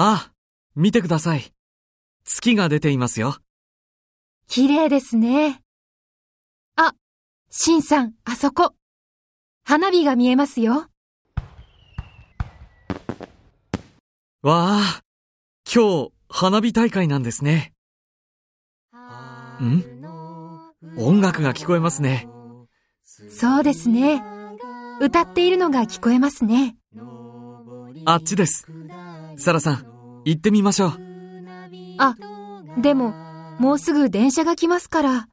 ああ、見てください。月が出ていますよ。綺麗ですね。あ、シンさん、あそこ。花火が見えますよ。わあ、今日、花火大会なんですね。ん？音楽が聞こえますね。そうですね。歌っているのが聞こえますね。あっちです。サラさん、行ってみましょう。あ、でも、もうすぐ電車が来ますから。